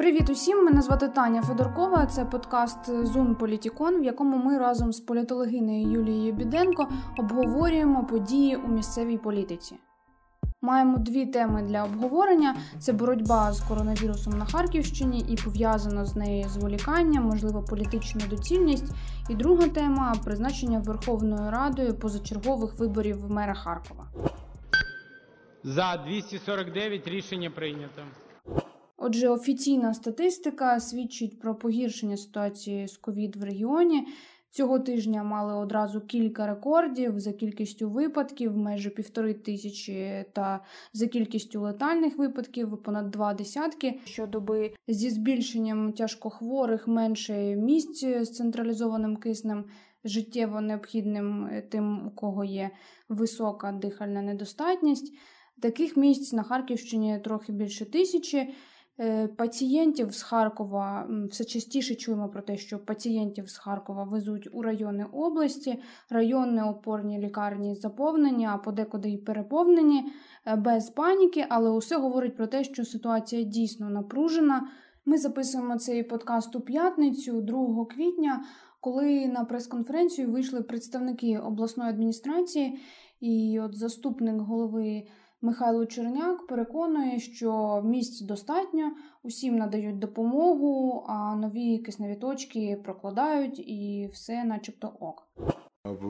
Привіт усім! Мене звати Таня Федоркова. Це подкаст Зун Політікон, в якому ми разом з політологинею Юлією Біденко обговорюємо події у місцевій політиці. Маємо дві теми для обговорення: це боротьба з коронавірусом на Харківщині і пов'язано з нею зволікання, можливо, політична доцільність. І друга тема призначення Верховною Радою позачергових виборів мера Харкова. За 249 рішення прийнято. Отже, офіційна статистика свідчить про погіршення ситуації з ковід в регіоні. Цього тижня мали одразу кілька рекордів за кількістю випадків, майже півтори тисячі, та за кількістю летальних випадків понад два десятки. Щодоби зі збільшенням тяжкохворих менше місць з централізованим киснем, життєво необхідним тим, у кого є висока дихальна недостатність. Таких місць на Харківщині трохи більше тисячі. Е, пацієнтів з Харкова все частіше чуємо про те, що пацієнтів з Харкова везуть у райони області, районні опорні лікарні заповнені, а подекуди й переповнені е, без паніки, але усе говорить про те, що ситуація дійсно напружена. Ми записуємо цей подкаст у п'ятницю, 2 квітня, коли на прес-конференцію вийшли представники обласної адміністрації, і от заступник голови. Михайло Черняк переконує, що місць достатньо, усім надають допомогу, а нові кисневі точки прокладають і все, начебто, ок.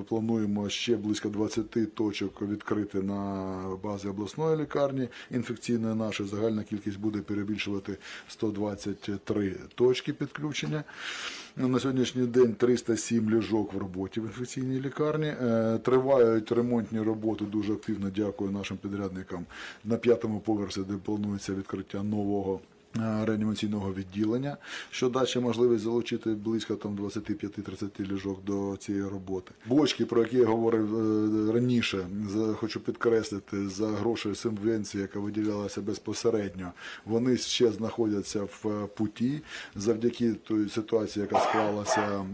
Плануємо ще близько 20 точок відкрити на базі обласної лікарні інфекційної. Наша загальна кількість буде перебільшувати 123 точки підключення. На сьогоднішній день 307 ліжок в роботі в інфекційній лікарні. Е, тривають ремонтні роботи. Дуже активно дякую нашим підрядникам на п'ятому поверсі, де планується відкриття нового. Е, реанімаційного відділення, що дасть можливість залучити близько там 25-30 ліжок до цієї роботи. Бочки, про які я говорив е, раніше, хочу підкреслити за гроші субвенції, яка виділялася безпосередньо. Вони ще знаходяться в путі завдяки той ситуації, яка склалася, е,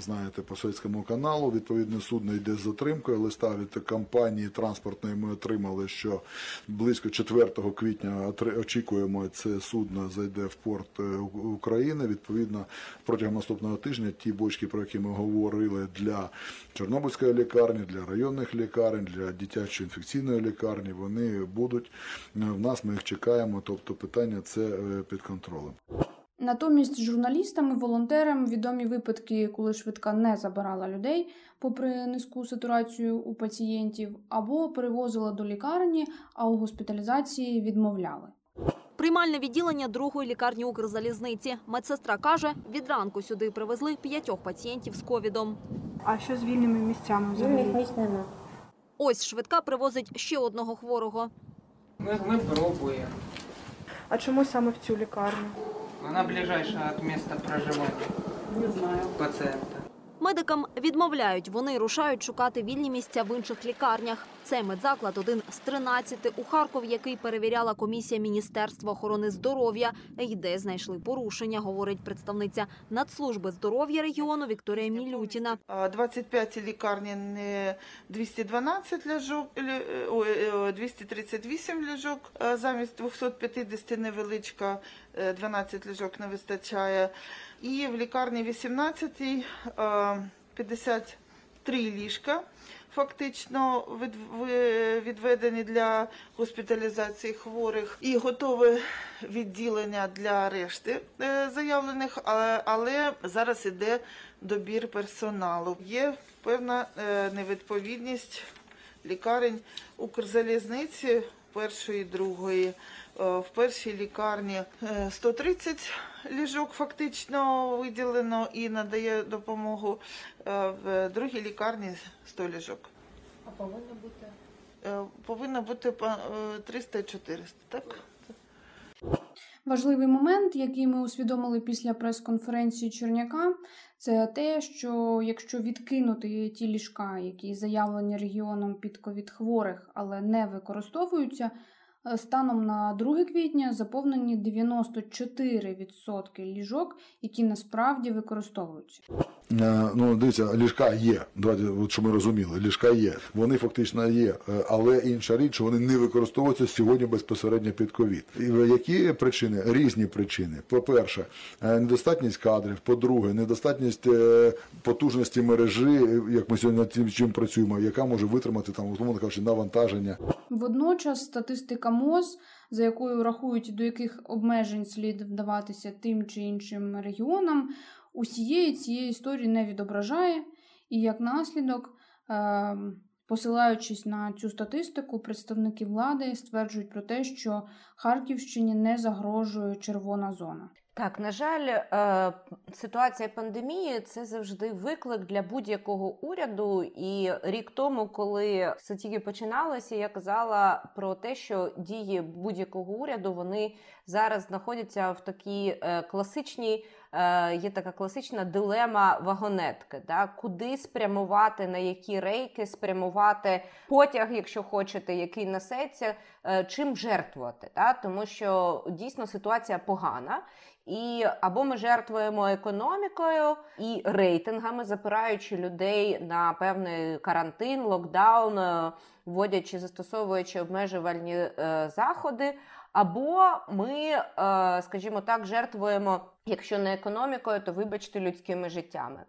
знаєте, по Советському каналу. Відповідно, судно йде з затримкою. Листа від компанії транспортної ми отримали, що близько 4 квітня очікуємо це суд судно зайде в порт е, України. Відповідно, протягом наступного тижня ті бочки, про які ми говорили для Чорнобильської лікарні, для районних лікарень, для дитячої інфекційної лікарні, вони будуть в нас. Ми їх чекаємо. Тобто, питання це е, під контролем. Натомість журналістам і волонтерам відомі випадки, коли швидка не забирала людей, попри низьку сатурацію у пацієнтів, або перевозила до лікарні, а у госпіталізації відмовляли. Приймальне відділення другої лікарні Укрзалізниці. Медсестра каже, від ранку сюди привезли п'ятьох пацієнтів з ковідом. А що з вільними місцями взагалі? місць нема. Ось швидка привозить ще одного хворого. Ми, ми пробуємо. А чому саме в цю лікарню? Вона ближайша від місця проживання. Не знаю. Пацієнта. Медикам відмовляють, вони рушають шукати вільні місця в інших лікарнях. Цей медзаклад один з 13 у Харкові, який перевіряла комісія Міністерства охорони здоров'я, і де знайшли порушення, говорить представниця Нацслужби здоров'я регіону Вікторія Мілютіна. 25 лікарні не 212 ліжок, 238 ліжок, замість 250 невеличка, 12 ліжок не вистачає. І в лікарні 18 53 ліжка фактично відведені для госпіталізації хворих і готове відділення для решти е, заявлених, але зараз іде добір персоналу. Є певна е, невідповідність лікарень Укрзалізниці першої, другої. Е, в першій лікарні 130 ліжок фактично виділено і надає допомогу. Е, в другій лікарні 100 ліжок. А повинно бути? Е, повинно бути 300-400, так? Важливий момент, який ми усвідомили після прес-конференції Черняка, це те, що якщо відкинути ті ліжка, які заявлені регіоном під ковід хворих, але не використовуються, Е, станом на 2 квітня заповнені 94% ліжок, які насправді використовуються. Е, Ну, дивіться, ліжка є. Давайте, от що ми розуміли, ліжка є. Вони фактично є, е, але інша річ, що вони не використовуються сьогодні безпосередньо під ковід. Які причини? Різні причини. По-перше, е, недостатність кадрів. По-друге, недостатність е, потужності мережі, е, як ми сьогодні над чим працюємо, яка може витримати там, умовно кажучи, навантаження. Водночас статистика МОЗ, за якою рахують до яких обмежень слід вдаватися тим чи іншим регіонам, усієї цієї історії не відображає, і як наслідок, е, посилаючись на цю статистику, представники влади стверджують про те, що Харківщині не загрожує червона зона. Так, на жаль, е, ситуація пандемії це завжди виклик для будь-якого уряду. І рік тому, коли все тільки починалося, я казала про те, що дії будь-якого уряду вони зараз знаходяться в такій е, класичній. Е, Є така класична дилема вагонетки, да? куди спрямувати, на які рейки спрямувати потяг, якщо хочете, який несеться, е, чим жертвувати. Да? Тому що дійсно ситуація погана. І або ми жертвуємо економікою і рейтингами, запираючи людей на певний карантин, локдаун, е, вводячи, застосовуючи обмежувальні е, заходи. Або ми, е, скажімо так, жертвуємо, якщо не економікою, то вибачте людськими життями.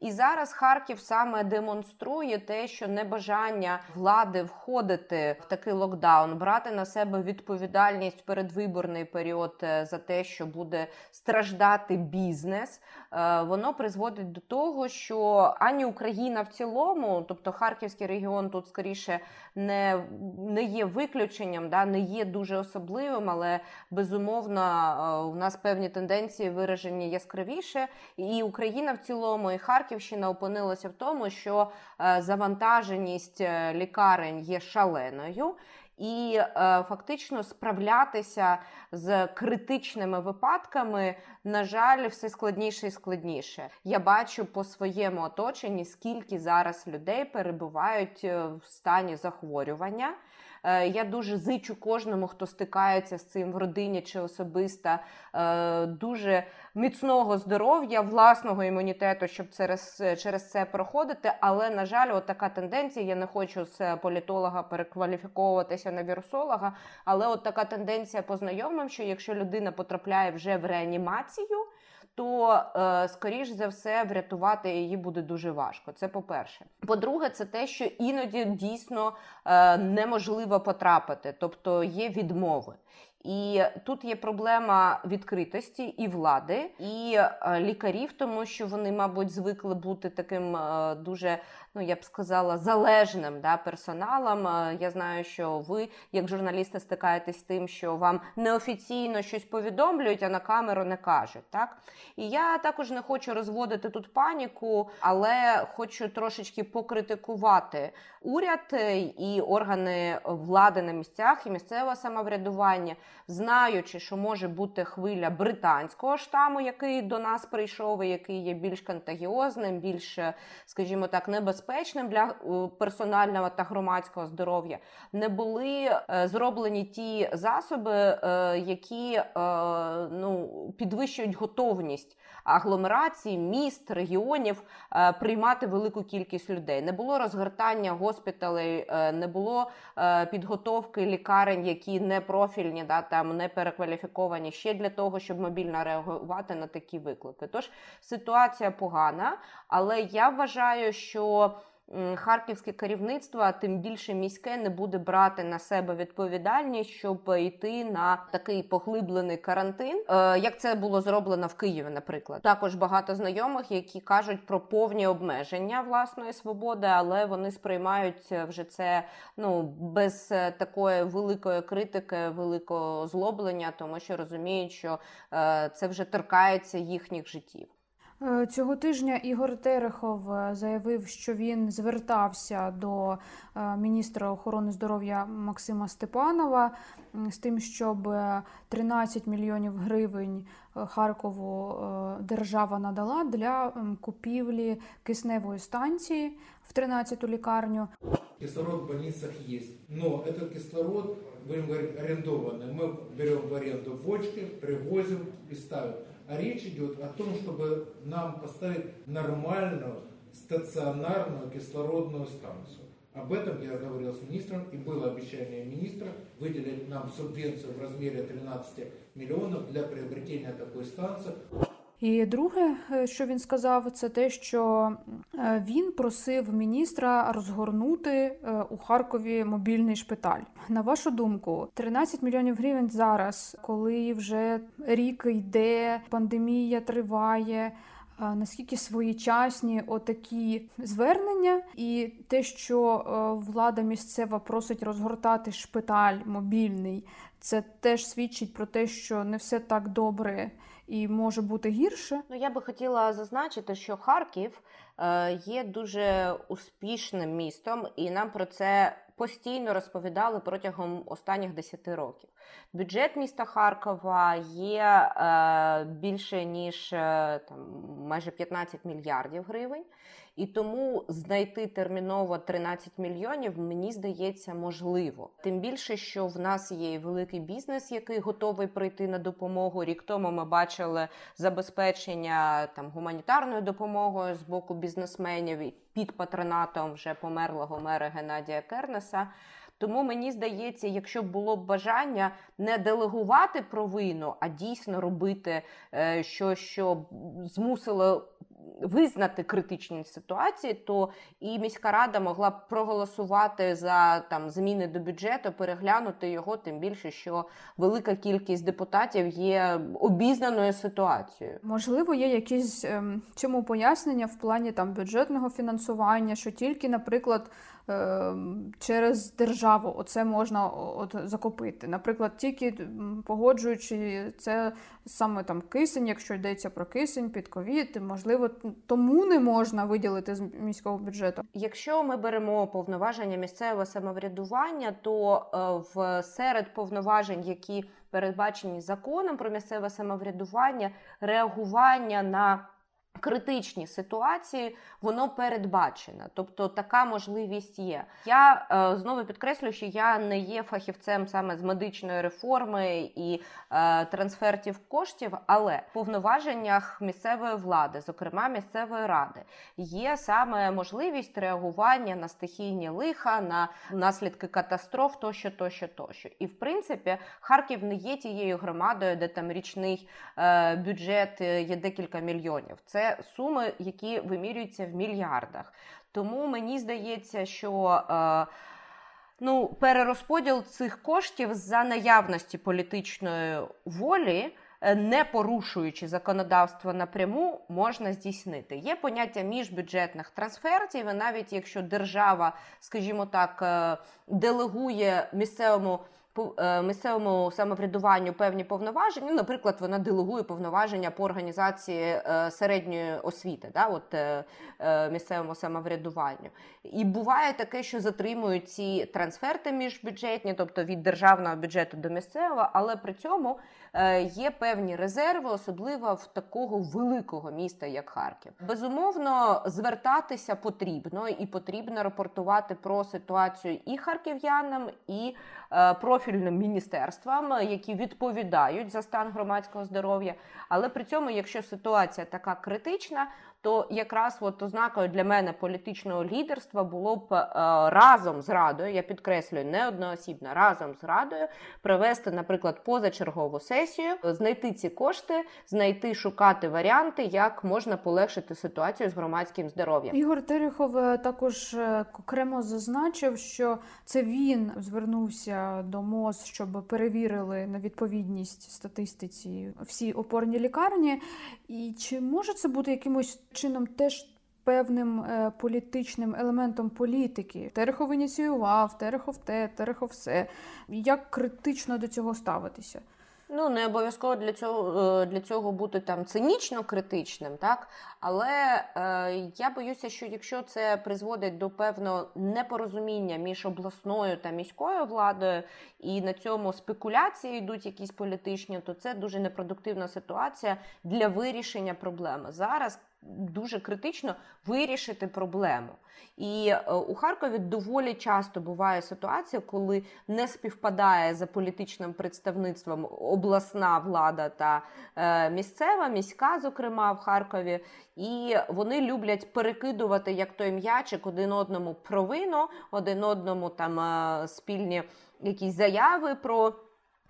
І зараз Харків саме демонструє те, що небажання влади входити в такий локдаун, брати на себе відповідальність передвиборний період е, за те, що буде страждати бізнес, е, воно призводить до того, що ані Україна в цілому, тобто Харківський регіон тут скоріше не, не є виключенням, да, не є дуже особливим, але безумовно е, у нас певні тенденції виражені яскравіше. І Україна в цілому, і Харківщина опинилася в тому, що е, завантаженість е, лікарень є шаленою. І е, фактично справлятися з критичними випадками, на жаль, все складніше і складніше. Я бачу по своєму оточенні, скільки зараз людей перебувають е, в стані захворювання. Е, Я дуже зичу кожному, хто стикається з цим в родині чи особисто, е, дуже міцного здоров'я, власного імунітету, щоб через, через це проходити. Але, на жаль, от така тенденція. Я не хочу з політолога перекваліфіковуватися на вірусолога, але от така тенденція по знайомим, що якщо людина потрапляє вже в реанімацію. То, е, скоріш за все, врятувати її буде дуже важко. Це по-перше. По-друге, це те, що іноді дійсно е, неможливо потрапити, тобто є відмови. І тут є проблема відкритості і влади, і е, лікарів, тому що вони, мабуть, звикли бути таким дуже, ну я б сказала, залежним да, персоналом. Е, Я знаю, що ви, як журналісти, стикаєтесь з тим, що вам неофіційно щось повідомлюють, а на камеру не кажуть. Так і я також не хочу розводити тут паніку, але хочу трошечки покритикувати уряд е, і органи влади на місцях і місцеве самоврядування, знаючи, що може бути хвиля британського штаму, який до нас прийшов, і який є більш контагіозним, більш, скажімо так, небезпечним для е, персонального та громадського здоров'я, не були е, зроблені ті засоби, е, які ну, підвищують готовність агломерацій, міст, регіонів е, приймати велику кількість людей. Не було розгортання госпіталей, е, не було е, підготовки лікарень, які не профільні, да, там не перекваліфіковані ще для того, щоб мобільно реагувати на такі виклики. Тож ситуація погана, але я вважаю, що харківське керівництво, а тим більше міське, не буде брати на себе відповідальність, щоб йти на такий поглиблений карантин, е, як це було зроблено в Києві, наприклад. Також багато знайомих, які кажуть про повні обмеження власної свободи, але вони сприймають вже це ну без е, такої великої критики, великого злоблення, тому що розуміють, що е, це вже торкається їхніх життів. Е, Цього тижня Ігор Терехов е, заявив, що він звертався до е, міністра охорони здоров'я Максима Степанова м, з тим, щоб е, 13 мільйонів гривень е, Харкову е, держава надала для м, купівлі кисневої станції в 13-ту лікарню. Кислород в больницах есть. Но этот кислород, будем говорить, арендованный. Мы берем в аренду бочки, привозим и ставим. Речь идет о том, чтобы нам поставить нормальную стационарную кислородную станцию. Об этом я говорил с министром, и было обещание министра выделить нам субвенцию в размере 13 миллионов для приобретения такой станции. І друге, е, що він сказав, це те, що е, він просив міністра розгорнути е, у Харкові мобільний шпиталь. На вашу думку, 13 мільйонів гривень зараз, коли вже рік йде, пандемія триває. Наскільки своєчасні отакі звернення, і те, що влада місцева просить розгортати шпиталь мобільний, це теж свідчить про те, що не все так добре і може бути гірше. Ну, я би хотіла зазначити, що Харків е, є дуже успішним містом, і нам про це постійно розповідали протягом останніх 10 років. Бюджет міста Харкова є е, більше ніж е, там майже 15 мільярдів гривень. І тому знайти терміново 13 мільйонів мені здається можливо. Тим більше, що в нас є великий бізнес, який готовий прийти на допомогу. Рік тому ми бачили забезпечення там гуманітарною допомогою з боку бізнесменів під патронатом вже померлого мера Геннадія Кернеса. Тому мені здається, якщо було б бажання не делегувати провину, а дійсно робити е, щось, що змусило визнати критичні ситуації, то і міська рада могла б проголосувати за там зміни до бюджету, переглянути його, тим більше, що велика кількість депутатів є обізнаною ситуацією. Можливо, є якісь ем, цьому пояснення в плані там бюджетного фінансування, що тільки, наприклад, ем, через державу оце можна от закупити. Наприклад, тільки погоджуючи це саме там кисень, якщо йдеться про кисень під ковід, можливо, тому не можна виділити з міського бюджету. Якщо ми беремо повноваження місцевого самоврядування, то е, в серед повноважень, які передбачені законом про місцеве самоврядування, реагування на критичні ситуації, воно передбачено. Тобто така можливість є. Я е, знову підкреслю, що я не є фахівцем саме з медичної реформи і е, трансфертів коштів, але в повноваженнях місцевої влади, зокрема місцевої ради, є саме можливість реагування на стихійні лиха, на наслідки катастроф, тощо, тощо, тощо. І в принципі, Харків не є тією громадою, де там річний е, бюджет е, є декілька мільйонів. Це суми, які вимірюються в мільярдах. Тому мені здається, що. Е, Ну, перерозподіл цих коштів за наявності політичної волі, е, не порушуючи законодавство напряму, можна здійснити. Є поняття міжбюджетних трансфертів, і навіть якщо держава, скажімо так, е, делегує місцевому місцевому самоврядуванню певні повноваження. Ну, наприклад, вона делегує повноваження по організації е, середньої освіти, да, от, е, е, місцевому самоврядуванню. І буває таке, що затримують ці трансферти міжбюджетні, тобто від державного бюджету до місцевого, але при цьому е, є певні резерви, особливо в такого великого міста, як Харків. Безумовно, звертатися потрібно і потрібно рапортувати про ситуацію і харків'янам, і е, профільним міністерствам, е, які відповідають за стан громадського здоров'я. Але при цьому, якщо ситуація така критична, то якраз от ознакою для мене політичного лідерства було б е, разом з радою, я підкреслюю, не одноосібно, разом з радою провести, наприклад, позачергову сесію, знайти ці кошти, знайти, шукати варіанти, як можна полегшити ситуацію з громадським здоров'ям. Ігор Терехов е, також е, окремо зазначив, що це він звернувся до МОЗ, щоб перевірили на відповідність статистиці всі опорні лікарні. І чи може це бути якимось чином теж певним е, політичним елементом політики? Терехов ініціював, Терехов те, Терехов все. Як критично до цього ставитися? Ну, не обов'язково для цього е, для цього бути там цинічно критичним, так але е, я боюся, що якщо це призводить до певного непорозуміння між обласною та міською владою, і на цьому спекуляції йдуть якісь політичні, то це дуже непродуктивна ситуація для вирішення проблеми. Зараз дуже критично вирішити проблему. І е, у Харкові доволі часто буває ситуація, коли не співпадає за політичним представництвом обласна влада та е, місцева, міська, зокрема в Харкові, і вони люблять перекидувати як той м'ячик один одному провину, один одному там е, спільні якісь заяви про.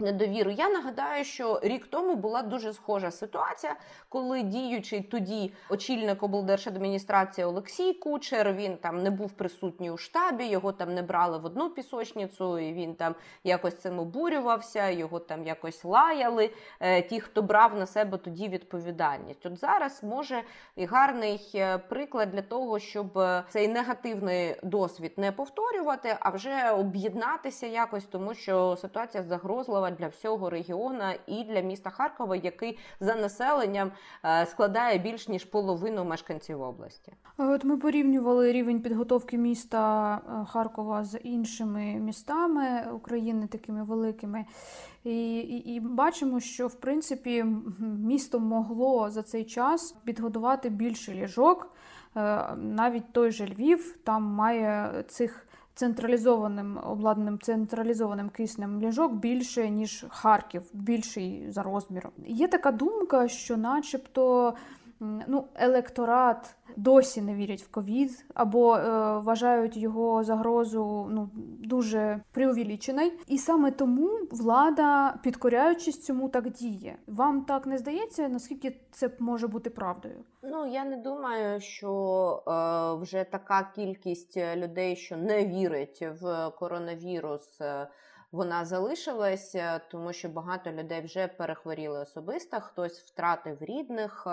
Недовіру. Я нагадаю, що рік тому була дуже схожа ситуація, коли діючий тоді очільник облдержадміністрації Олексій Кучер він там не був присутній у штабі, його там не брали в одну пісочницю, і він там якось цим обурювався, його там якось лаяли. е, Ті, хто брав на себе тоді відповідальність. От зараз може і гарний е, приклад для того, щоб е, цей негативний досвід не повторювати, а вже об'єднатися якось, тому що ситуація загрозлива для всього регіону і для міста Харкова, який за населенням е, складає більш ніж половину мешканців області. От ми порівнювали рівень підготовки міста е, Харкова з іншими містами України, такими великими, і, і, і бачимо, що в принципі місто могло за цей час підготувати більше ліжок. Е, Навіть той же Львів там має цих централізованим обладнаним централізованим киснем ліжок більше ніж Харків, більший за розміром. Є така думка, що, начебто, ну, електорат досі не вірять в ковід, або е, вважають його загрозу ну, дуже преувеличеною. І саме тому влада, підкоряючись цьому, так діє. Вам так не здається, наскільки це може бути правдою? Ну я не думаю, що е, вже така кількість людей, що не вірить в коронавірус. е, Вона залишилася, тому що багато людей вже перехворіли особисто, хтось втратив рідних.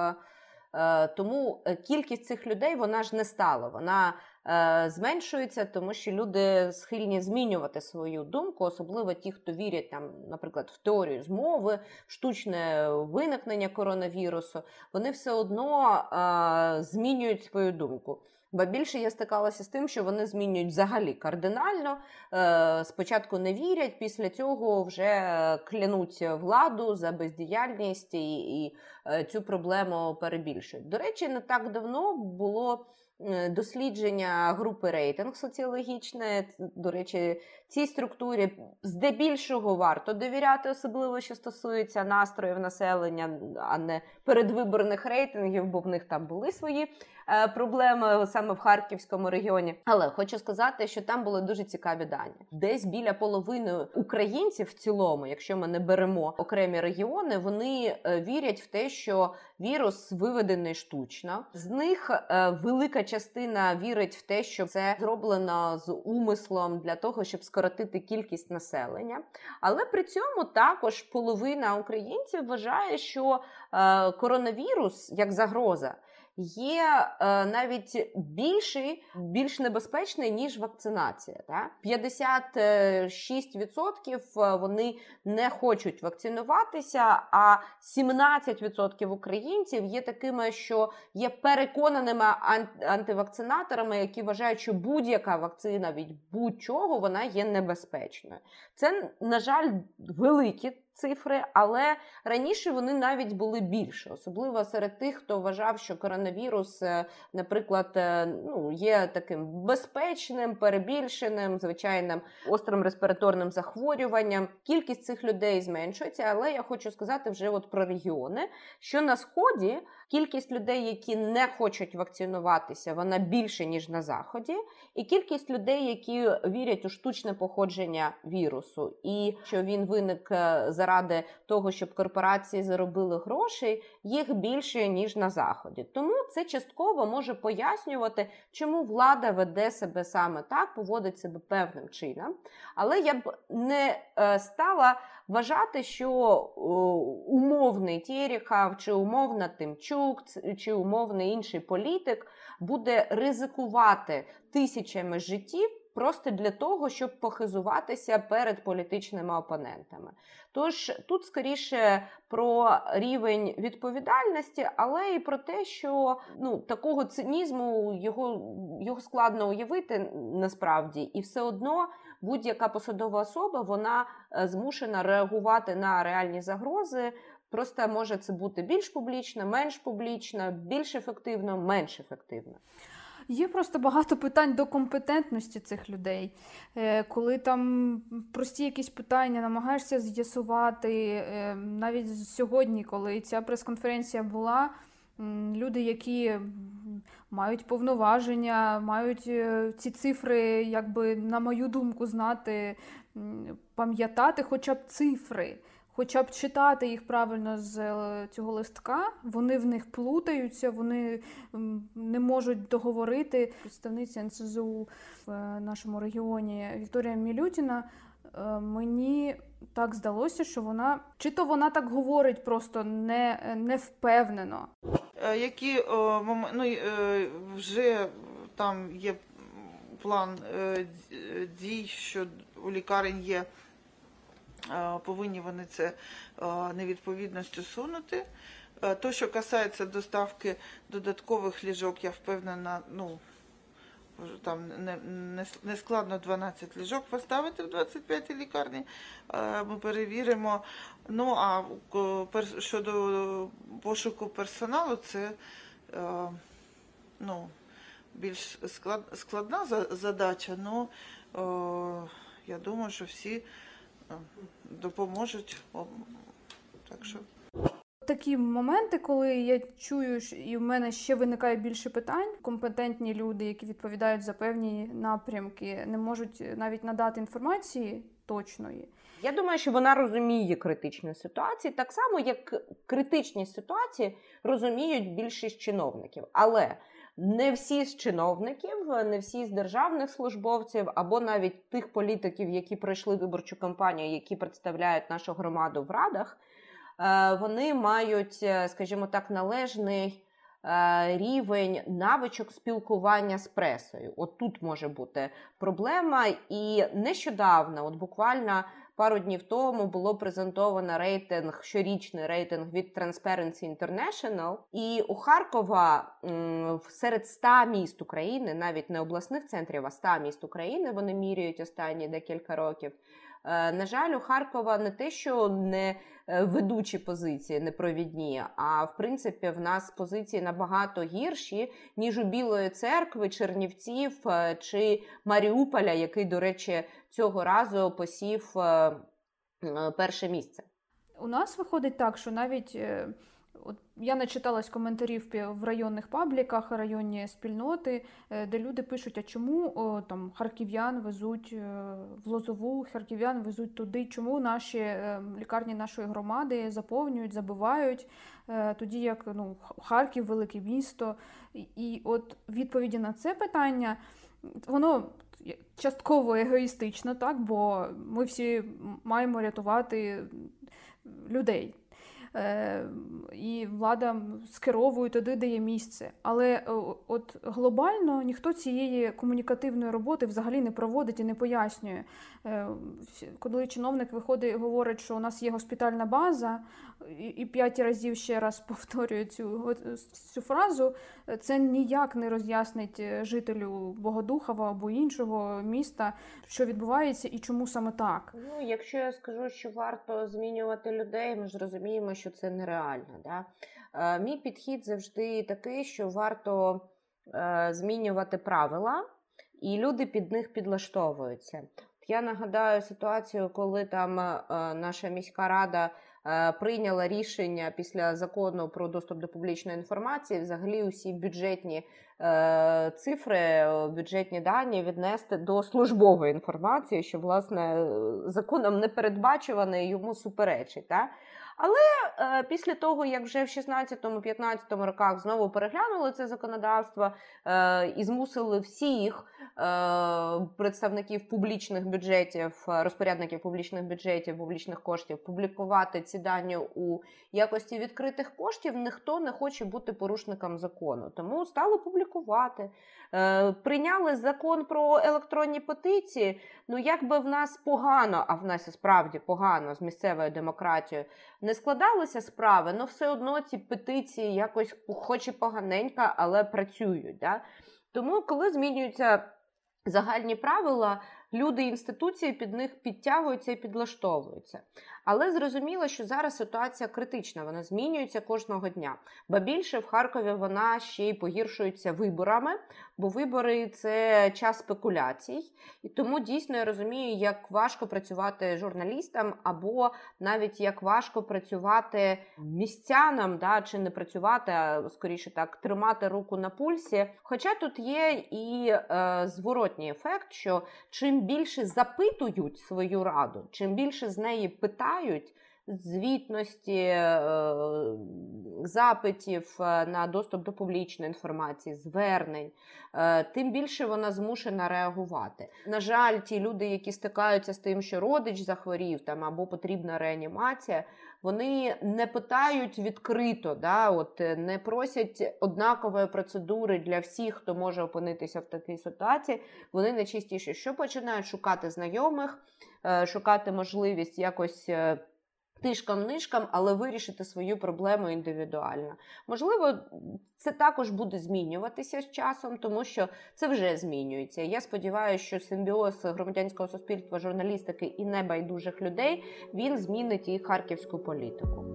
Е, Тому е, кількість цих людей вона ж не стала. Вона е, зменшується, тому що люди схильні змінювати свою думку, особливо ті, хто вірять там, наприклад, в теорію змови, штучне виникнення коронавірусу. Вони все одно змінюють свою думку. Ба більше я стикалася з тим, що вони змінюють взагалі кардинально. Е, спочатку не вірять, після цього вже е, клянуть владу за бездіяльність і, і е, цю проблему перебільшують. До речі, не так давно було дослідження групи рейтинг соціологічне. До речі, цій структурі здебільшого варто довіряти, особливо що стосується настроїв населення, а не передвиборних рейтингів, бо в них там були свої е, проблеми саме в Харківському регіоні. Але хочу сказати, що там були дуже цікаві дані. Десь біля половини українців в цілому, якщо ми не беремо окремі регіони, вони е, вірять в те, що вірус виведений штучно. З них е, велика частина вірить в те, що це зроблено з умислом для того, щоб скоротити кількість населення. Але при цьому також половина українців вважає, що е, коронавірус як загроза. Є е, навіть більший, більш небезпечний ніж вакцинація. Так? 56% вони не хочуть вакцинуватися, а 17% українців є такими, що є переконаними ан- антивакцинаторами, які вважають, що будь-яка вакцина від будь-чого вона є небезпечною. Це, на жаль, великі цифри, але раніше вони навіть були більше, особливо серед тих, хто вважав, що коронавірус, е, наприклад, е, ну, є таким безпечним, перебільшеним, звичайним острим респіраторним захворюванням. Кількість цих людей зменшується, але я хочу сказати вже от про регіони, що на сході кількість людей, які не хочуть вакцинуватися, вона більше ніж на заході, і кількість людей, які вірять у штучне походження вірусу, і що він виник е, заради того, щоб корпорації заробили грошей, їх більше ніж на заході. Тому це частково може пояснювати, чому влада веде себе саме так, поводить себе певним чином. Але я б не е, стала вважати, що умовний Тєріхав, чи умовна Тимчук, чи умовний інший політик буде ризикувати тисячами життів. Просто для того, щоб похизуватися перед політичними опонентами. Тож тут скоріше про рівень відповідальності, але і про те, що ну такого цинізму його, його складно уявити насправді, і все одно будь-яка посадова особа вона е, змушена реагувати на реальні загрози Просто може це бути більш публічно, менш публічно, більш ефективно, менш ефективно. Є просто багато питань до компетентності цих людей. Е, Коли там прості якісь питання намагаєшся з'ясувати, е, навіть сьогодні, коли ця прес-конференція була, люди, які мають повноваження, мають е, ці цифри, якби, на мою думку, знати, пам'ятати хоча б цифри. Хоча б читати їх правильно з е, цього листка, вони в них плутаються, вони не можуть договорити. Представниця НСЗУ в е, нашому регіоні Вікторія Мілютіна. Е, Мені так здалося, що вона чи то вона так говорить просто не, не впевнено. Е, Які е, ну, вже там є план дій, що у лікарень є, повинні вони це невідповідність усунути. То, що касається доставки додаткових ліжок, я впевнена, ну там не, не, не складно 12 ліжок поставити в 25-й лікарні. Е, Ми перевіримо. Ну а щодо пошуку персоналу, це е, ну, більш склад, складна задача, але я думаю, що всі е, допоможуть. Так що. Такі моменти, коли я чую, і в мене ще виникає більше питань. Компетентні люди, які відповідають за певні напрямки, не можуть навіть надати інформації точної. Я думаю, що вона розуміє критичні ситуації, так само, як критичні ситуації розуміють більшість чиновників. Але не всі з чиновників, не всі з державних службовців, або навіть тих політиків, які пройшли виборчу кампанію, які представляють нашу громаду в радах, вони мають, е, скажімо так, належний. е, Рівень навичок спілкування з пресою. От тут може бути проблема. І нещодавно, от буквально пару днів тому, було презентовано рейтинг, щорічний рейтинг від Transparency International. І у Харкова серед 100 міст України, навіть не обласних центрів, а 100 міст України, вони міряють останні декілька років. Е, На жаль, у Харкова не те, що не е, ведучі позиції, не провідні, а в принципі в нас позиції набагато гірші, ніж у Білої церкви, Чернівців е, чи Маріуполя, який, до речі, цього разу посів е, е, перше місце. У нас виходить так, що навіть е, я начиталась коментарів в районних пабліках, районні спільноти, е, де люди пишуть, а чому там харків'ян везуть е, в Лозову, харків'ян везуть туди, чому наші е, лікарні нашої громади заповнюють, забивають, тоді як ну, Харків велике місто. І от відповіді на це питання, воно частково егоїстично, так, бо ми всі маємо рятувати людей. Е, і влада скеровує туди, де є місце. Але от глобально ніхто цієї комунікативної роботи взагалі не проводить і не пояснює. Е, Коли чиновник виходить і говорить, що у нас є госпітальна база, і- п'ять разів ще раз повторює цю, цю фразу, це ніяк не роз'яснить е, жителю Богодухова або іншого міста, що відбувається і чому саме так. Ну, якщо я скажу, що варто змінювати людей, ми ж розуміємо, що це нереально. Да? Е, мій підхід завжди такий, що варто е, змінювати правила, і люди під них підлаштовуються. Я нагадаю ситуацію, коли там е, наша міська рада прийняла рішення після закону про доступ до публічної інформації, взагалі усі бюджетні е, цифри, бюджетні дані віднести до службової інформації, що власне законом не передбачуване і йому суперечить. Та? Але е, після того, як вже в 16-15 роках знову переглянули це законодавство е, і змусили всіх е, представників публічних бюджетів, розпорядників публічних бюджетів, публічних коштів публікувати ці дані у якості відкритих коштів, ніхто не хоче бути порушником закону. Тому стали публікувати. Прийняли закон про електронні петиції. Ну, якби в нас погано, а в нас і справді погано з місцевою демократією, не складалися справи, але все одно ці петиції якось, хоч і поганенько, але працюють. Да? Тому, коли змінюються загальні правила, люди і інституції під них підтягуються і підлаштовуються. Але зрозуміло, що зараз ситуація критична, вона змінюється кожного дня. Ба більше в Харкові вона ще й погіршується виборами, бо вибори це час спекуляцій. І тому дійсно я розумію, як важко працювати журналістам, або навіть як важко працювати містянам, да, чи не працювати, а скоріше так, тримати руку на пульсі. Хоча тут є і е, зворотній ефект, що чим більше запитують свою раду, чим більше з неї питають. Звітності, е, запитів е, на доступ до публічної інформації, звернень, е, тим більше вона змушена реагувати. На жаль, ті люди, які стикаються з тим, що родич захворів там або потрібна реанімація, вони не питають відкрито, да, от не просять однакової процедури для всіх, хто може опинитися в такій ситуації. Вони найчастіше що починають шукати знайомих, шукати можливість якось. Тишкам-нишкам, але вирішити свою проблему індивідуально. Можливо, це також буде змінюватися з часом, тому що це вже змінюється. Я сподіваюся, що симбіоз громадянського суспільства, журналістики і небайдужих людей він змінить і харківську політику.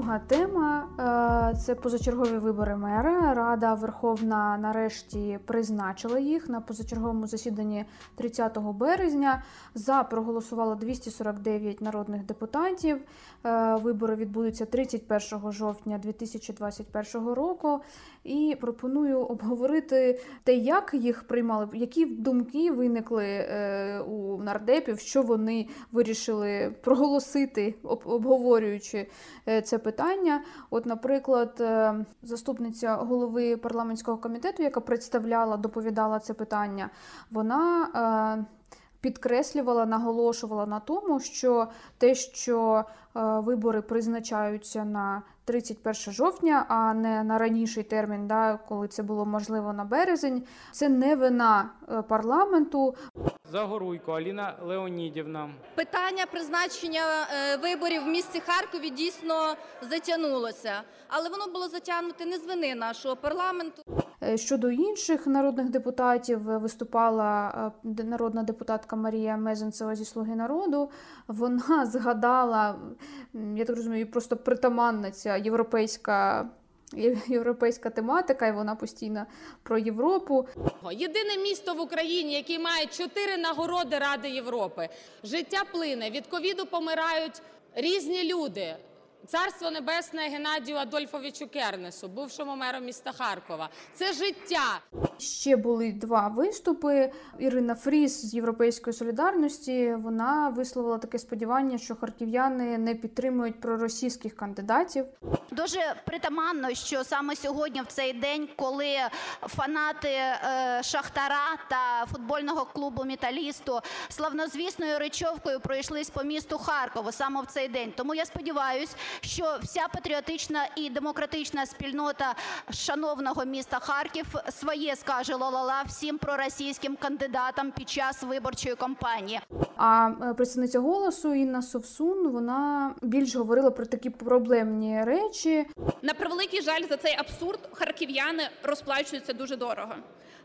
Друга тема е, це позачергові вибори мера. Рада Верховна нарешті призначила їх на позачерговому засіданні 30 березня. За проголосувало 249 народних депутатів. Е, Вибори відбудуться 31 жовтня 2021 року. І пропоную обговорити те, як їх приймали, які думки виникли е, у нардепів, що вони вирішили проголосити, об- обговорюючи е, це питання. От, наприклад, е, заступниця голови парламентського комітету, яка представляла, доповідала це питання, вона. Підкреслювала, наголошувала на тому, що те, що вибори призначаються на 31 жовтня, а не на раніший термін, да, коли це було можливо на березень, це не вина е, парламенту, Загоруйко Аліна Леонідівна. Питання призначення е, виборів в місті Харкові дійсно затягнулося, але воно було затягнуте не з вини нашого парламенту. Е, Щодо інших народних депутатів виступала народна депутатка Марія Мезенцева зі Слуги народу. Вона згадала, я так розумію, просто притаманна ця європейська. Європейська тематика, і вона постійно про Європу. Єдине місто в Україні, яке має чотири нагороди Ради Європи. Життя плине. Від ковіду помирають різні люди. Царство небесне Геннадію Адольфовичу Кернесу, бувшому меру міста Харкова. Це життя. Ще були два виступи. Ірина Фріс з Європейської солідарності вона висловила таке сподівання, що харків'яни не підтримують проросійських кандидатів. Дуже притаманно, що саме сьогодні, в цей день, коли фанати е, Шахтара та футбольного клубу Металісту славнозвісною речовкою пройшлись по місту Харкову саме в цей день. Тому я сподіваюся, що вся патріотична і демократична спільнота шановного міста Харків своє скаже ла-ла-ла всім проросійським кандидатам під час виборчої кампанії. А е, представниця голосу Інна Совсун вона більш говорила про такі проблемні речі. На превеликий жаль, за цей абсурд харків'яни розплачуються дуже дорого.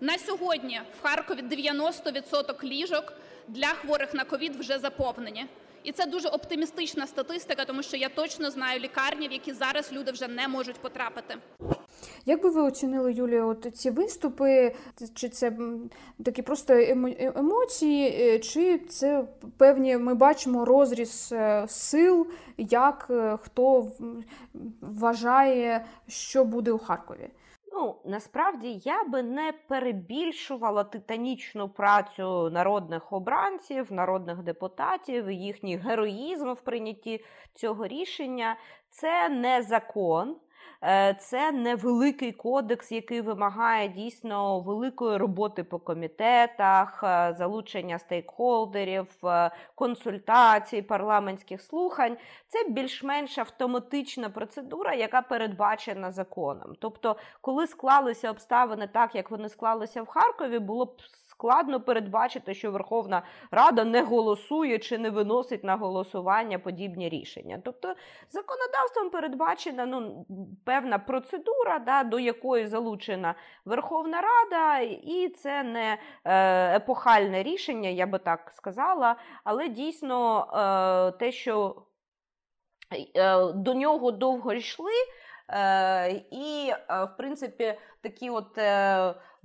На сьогодні в Харкові 90% ліжок для хворих на ковід вже заповнені. І це дуже оптимістична статистика, тому що я точно знаю лікарні, в які зараз люди вже не можуть потрапити. Як би ви оцінили, Юлія, от ці виступи? Чи це такі просто е- емоції, е, чи це певні ми бачимо розріз е, сил, як хто вважає, що буде у Харкові? Ну, насправді я би не перебільшувала титанічну працю народних обранців, народних депутатів, їхній героїзм в прийнятті цього рішення. Це не закон. Е, Це не великий кодекс, який вимагає дійсно великої роботи по комітетах, е, залучення стейкхолдерів, е, консультацій, парламентських слухань. Це більш-менш автоматична процедура, яка передбачена законом. Тобто, коли склалися обставини так, як вони склалися в Харкові, було б складно передбачити, що Верховна Рада не голосує чи не виносить на голосування подібні рішення. Тобто законодавством передбачена ну, певна процедура, да, до якої залучена Верховна Рада, і це не е, епохальне рішення, я би так сказала, але дійсно е, те, що е, до нього довго йшли. І, в принципі, такі от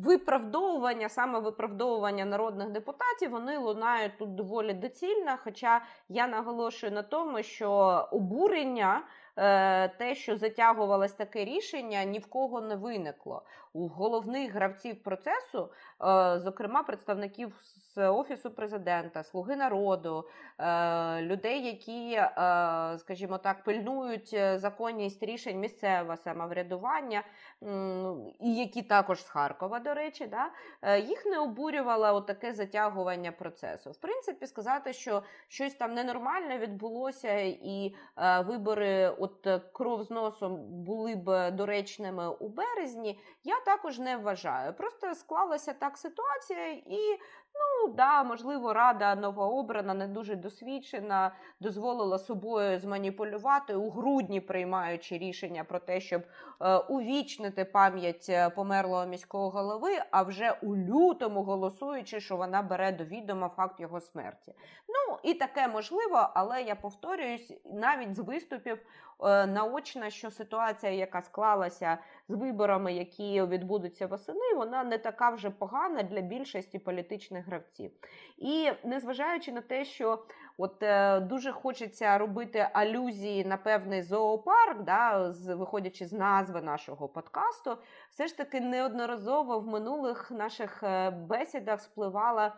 виправдовування, саме виправдовування народних депутатів, вони лунають тут доволі доцільно. Хоча я наголошую на тому, що обурення. Е, Те, що затягувалось таке рішення, ні в кого не виникло. У головних гравців процесу, е, зокрема представників з офісу президента, слуги народу, е, людей, які, скажімо так, пильнують законність рішень місцевого самоврядування, і які також з Харкова, до речі, да, їх не обурювало таке затягування процесу. В принципі, сказати, що щось там ненормальне відбулося, і вибори, от е, кров з носом були б доречними у березні. Я також не вважаю. Просто склалася так ситуація, і ну да, можливо, рада новообрана, не дуже досвідчена, дозволила собою зманіпулювати у грудні, приймаючи рішення про те, щоб е, увічнити пам'ять е, померлого міського голови, а вже у лютому голосуючи, що вона бере до відома факт його смерті. Ну і таке можливо, але я повторююсь, навіть з виступів е, наочно, що ситуація, яка склалася з виборами, які відбудуться восени, вона не така вже погана для більшості політичних гравців. І незважаючи на те, що от е, дуже хочеться робити алюзії на певний зоопарк, да, з, виходячи з назви нашого подкасту, все ж таки неодноразово в минулих наших е, бесідах спливала.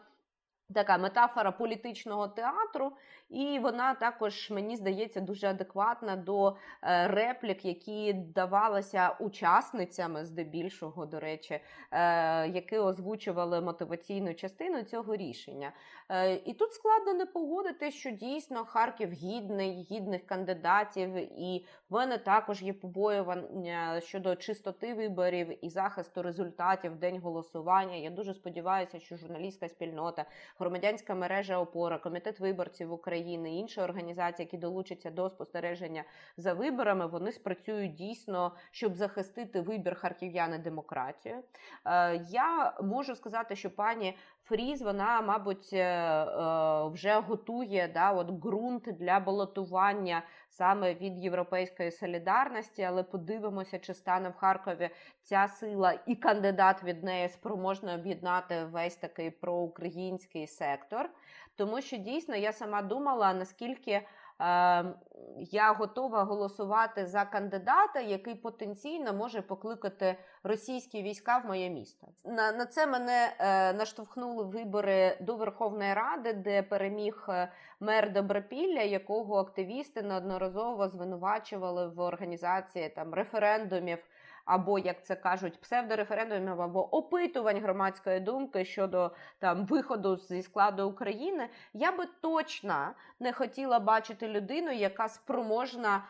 Така метафора політичного театру, і вона також, мені здається, дуже адекватна до е, реплік, які давалися учасницями, здебільшого, до речі, е, які озвучували мотиваційну частину цього рішення. Е, і тут складно не погодити, що дійсно Харків гідний, гідних кандидатів, і в мене також є побоювання щодо чистоти виборів і захисту результатів в день голосування. Я дуже сподіваюся, що журналістська спільнота, громадянська мережа опора, комітет виборців України, інші організації, які долучаться до спостереження за виборами, вони спрацюють дійсно, щоб захистити вибір харків'яни демократію. Е, Я можу сказати, що пані Фріз, вона, мабуть, е, е, вже готує да, от ґрунт для балотування саме від Європейської солідарності, але подивимося, чи стане в Харкові ця сила і кандидат від неї спроможна об'єднати весь такий проукраїнський сектор. Тому що дійсно я сама думала, наскільки. Е, я готова голосувати за кандидата, який потенційно може покликати російські війська в моє місто. На на це мене е, наштовхнули вибори до Верховної Ради, де переміг е, мер Добропілля, якого активісти неодноразово звинувачували в організації там референдумів. Або, як це кажуть, псевдореферендумів, або опитувань громадської думки щодо там виходу зі складу України, я би точно не хотіла бачити людину, яка спроможна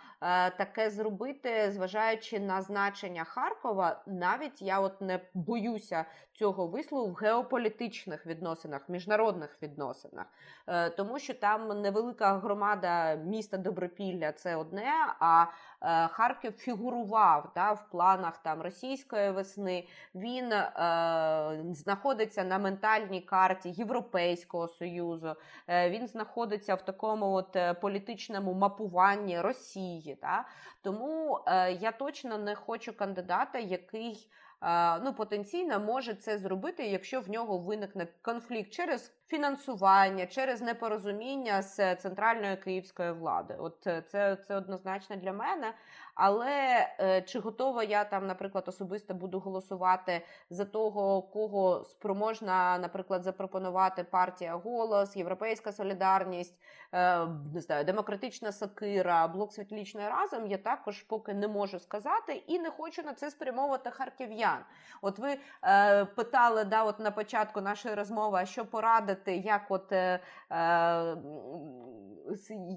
таке зробити, зважаючи на значення Харкова. Навіть я от не боюся цього вислову в геополітичних відносинах, міжнародних відносинах, е, тому що там невелика громада міста Добропілля це одне. а е, Харків фігурував да, в планах там російської весни. Він е, знаходиться на ментальній карті Європейського союзу. Е, він знаходиться в такому от е, політичному мапуванні Росії. Да? Тому е, я точно не хочу кандидата, який. е, Ну, потенційно може це зробити, якщо в нього виникне конфлікт через фінансування, через непорозуміння з центральною київською владою. От е, це, це однозначно для мене. Але е, чи готова я там, наприклад, особисто буду голосувати за того, кого спроможна, наприклад, запропонувати партія Голос, Європейська Солідарність, е, не знаю, демократична сокира, блок світлічної разом, я також поки не можу сказати і не хочу на це спрямовувати харків'ян. От ви е, питали да, от на початку нашої розмови, що порадити порадити, як от е, е,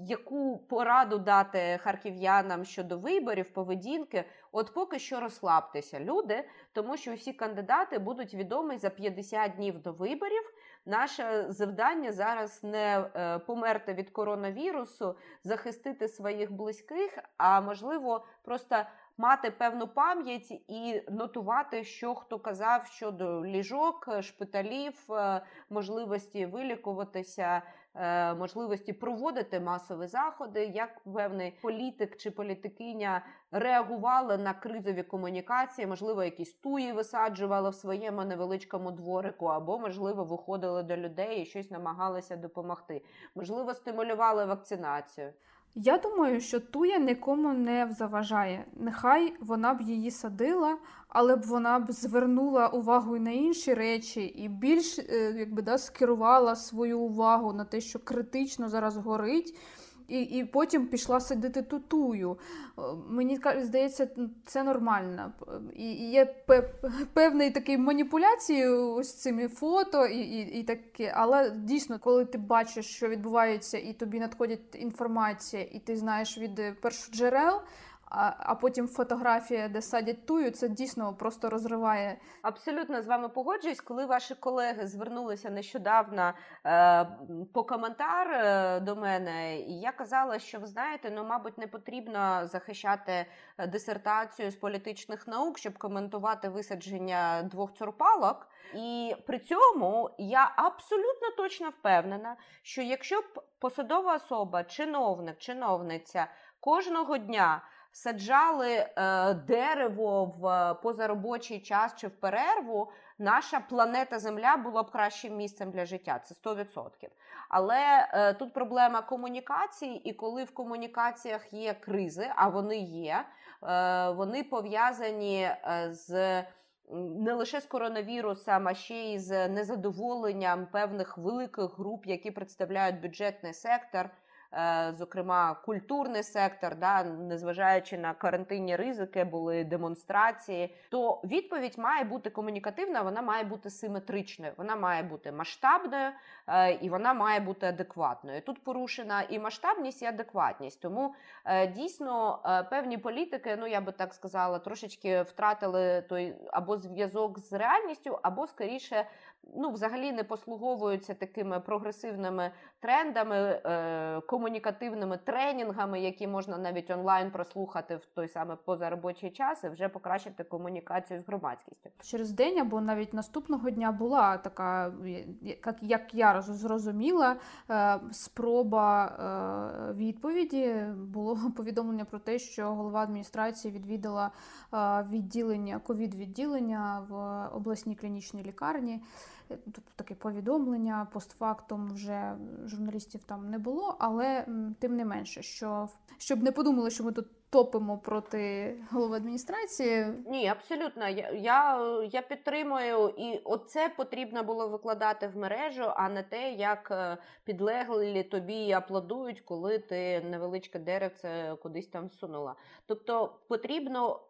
яку пораду дати харків'янам щодо виборів, поведінки. От поки що розслабтеся, люди, тому що усі кандидати будуть відомі за 50 днів до виборів. Наше завдання зараз не е, померти від коронавірусу, захистити своїх близьких, а можливо, просто мати певну пам'ять і нотувати, що хто казав щодо ліжок, е, шпиталів, е, можливості вилікуватися, е, можливості проводити масові заходи, як певний політик чи політикиня реагували на кризові комунікації, можливо, якісь туї висаджували в своєму невеличкому дворику, або, можливо, виходили до людей і щось намагалися допомогти. Можливо, стимулювали вакцинацію. Я думаю, що туя нікому не заважає. Нехай вона б її садила, але б вона б звернула увагу і на інші речі, і більш е, якби да, скерувала свою увагу на те, що критично зараз горить. І, і потім пішла садити тутую. Е, Мені здається, це нормально. І, є пе- певний такий маніпуляції ось цими фото і, і, і таке. Але дійсно, коли ти бачиш, що відбувається, і тобі надходять інформація, і ти знаєш від перших першоджерел, а, а потім фотографія, де садять тую, це дійсно просто розриває Абсолютно з вами погоджуюсь, коли ваші колеги звернулися нещодавно е, по коментар е, до мене, і я казала, що ви знаєте, ну мабуть, не потрібно захищати дисертацію з політичних наук, щоб коментувати висадження двох цурпалок. І при цьому я абсолютно точно впевнена, що якщо б посадова особа, чиновник, чиновниця кожного дня саджали е, дерево в е, позаробочий час чи в перерву, наша планета Земля була б кращим місцем для життя. Це 100%. Але е, тут проблема комунікації, і коли в комунікаціях є кризи, а вони є, вони пов'язані з. Не лише з коронавірусом, а ще й з незадоволенням певних великих груп, які представляють бюджетний сектор, зокрема культурний сектор, да, незважаючи на карантинні ризики, були демонстрації. То відповідь має бути комунікативна, вона має бути симетричною, вона має бути масштабною е, і вона має бути адекватною. Тут порушена і масштабність, і адекватність. Тому е, дійсно е, певні політики, ну я би так сказала, трошечки втратили той або зв'язок з реальністю, або скоріше. Ну, взагалі не послуговуються такими прогресивними трендами, е, комунікативними тренінгами, які можна навіть онлайн прослухати в той самий позаробочий час і вже покращити комунікацію з громадськістю. через день або навіть наступного дня була така, як, як я зрозуміла, е, спроба е, відповіді. Було повідомлення про те, що голова адміністрації відвідала е, відділення, ковід-відділення в обласній клінічній лікарні. Тобто таке повідомлення постфактум вже журналістів там не було, але тим не менше, що щоб не подумали, що ми тут топимо проти голови адміністрації. Ні, абсолютно. Я, я, я підтримую, і оце потрібно було викладати в мережу, а не те, як е, підлеглі тобі аплодують, коли ти невеличке деревце кудись там всунула. Тобто потрібно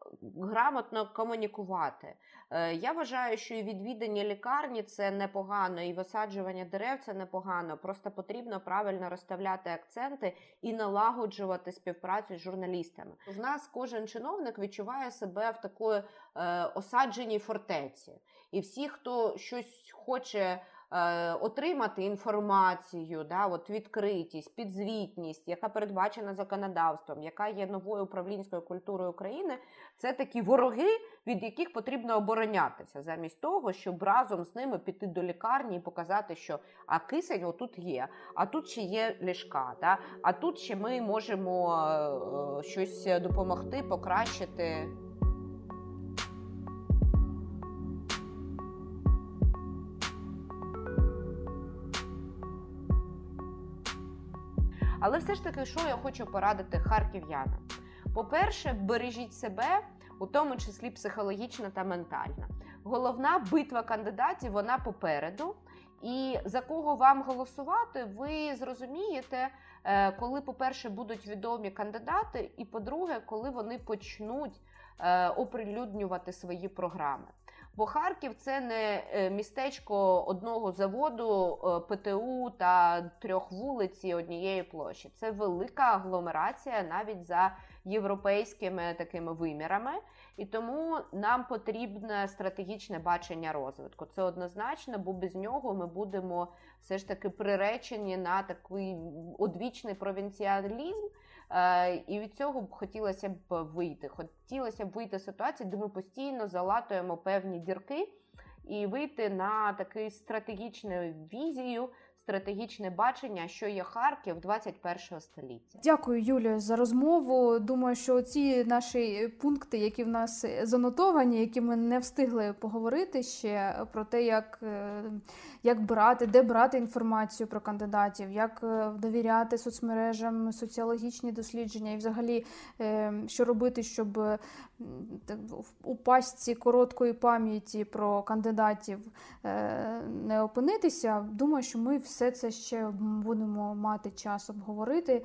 грамотно комунікувати. Е, Я вважаю, що і відвідання лікарні це непогано, і висаджування дерев це непогано. Просто потрібно правильно розставляти акценти і налагоджувати співпрацю з журналістами. В нас кожен чиновник відчуває себе в такої е, осадженій фортеці, і всі, хто щось хоче. Е, Отримати інформацію, да, от відкритість, підзвітність, яка передбачена законодавством, яка є новою управлінською культурою України, це такі вороги, від яких потрібно оборонятися, замість того, щоб разом з ними піти до лікарні і показати, що а кисень отут є, а тут ще є ліжка, да? а тут ще ми можемо е, е, щось допомогти, покращити. Але все ж таки, що я хочу порадити харків'янам? По-перше, бережіть себе, у тому числі психологічно та ментально. Головна битва кандидатів вона попереду. І за кого вам голосувати, ви зрозумієте, е, коли, по-перше, будуть відомі кандидати, і по-друге, коли вони почнуть е, оприлюднювати свої програми. Бо Харків це не е, містечко одного заводу, е, ПТУ та трьох вулиць і однієї площі. Це велика агломерація навіть за європейськими такими вимірами. І тому нам потрібне стратегічне бачення розвитку. Це однозначно, бо без нього ми будемо все ж таки приречені на такий одвічний провінціалізм. Е, І від цього б хотілося б вийти. Хотілося б вийти з ситуації, де ми постійно залатуємо певні дірки і вийти на таку стратегічну візію, стратегічне бачення, що є Харків 21 століття. Дякую, Юлію, за розмову. Думаю, що ці наші пункти, які в нас занотовані, які ми не встигли поговорити ще про те, як, е, як брати, де брати інформацію про кандидатів, як е, довіряти соцмережам, соціологічні дослідження, і взагалі е, що робити, щоб у пастці короткої пам'яті про кандидатів е, не опинитися. Думаю, що ми все це ще будемо мати час обговорити.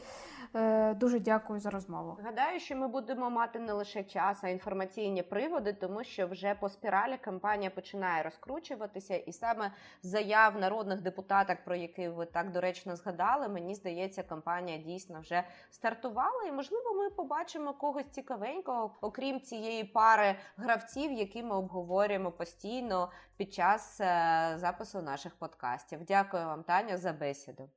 Е, Дуже дякую за розмову. Гадаю, що ми будемо мати не лише час, а інформаційні приводи, тому що вже по спіралі кампанія починає розкручуватися, і саме заяв народних депутаток, про які ви так доречно згадали, мені здається, кампанія дійсно вже стартувала, і можливо, ми побачимо когось цікавенького, окрім цієї пари гравців, які ми обговорюємо постійно під час е, запису наших подкастів. Дякую вам, Таня, за бесіду.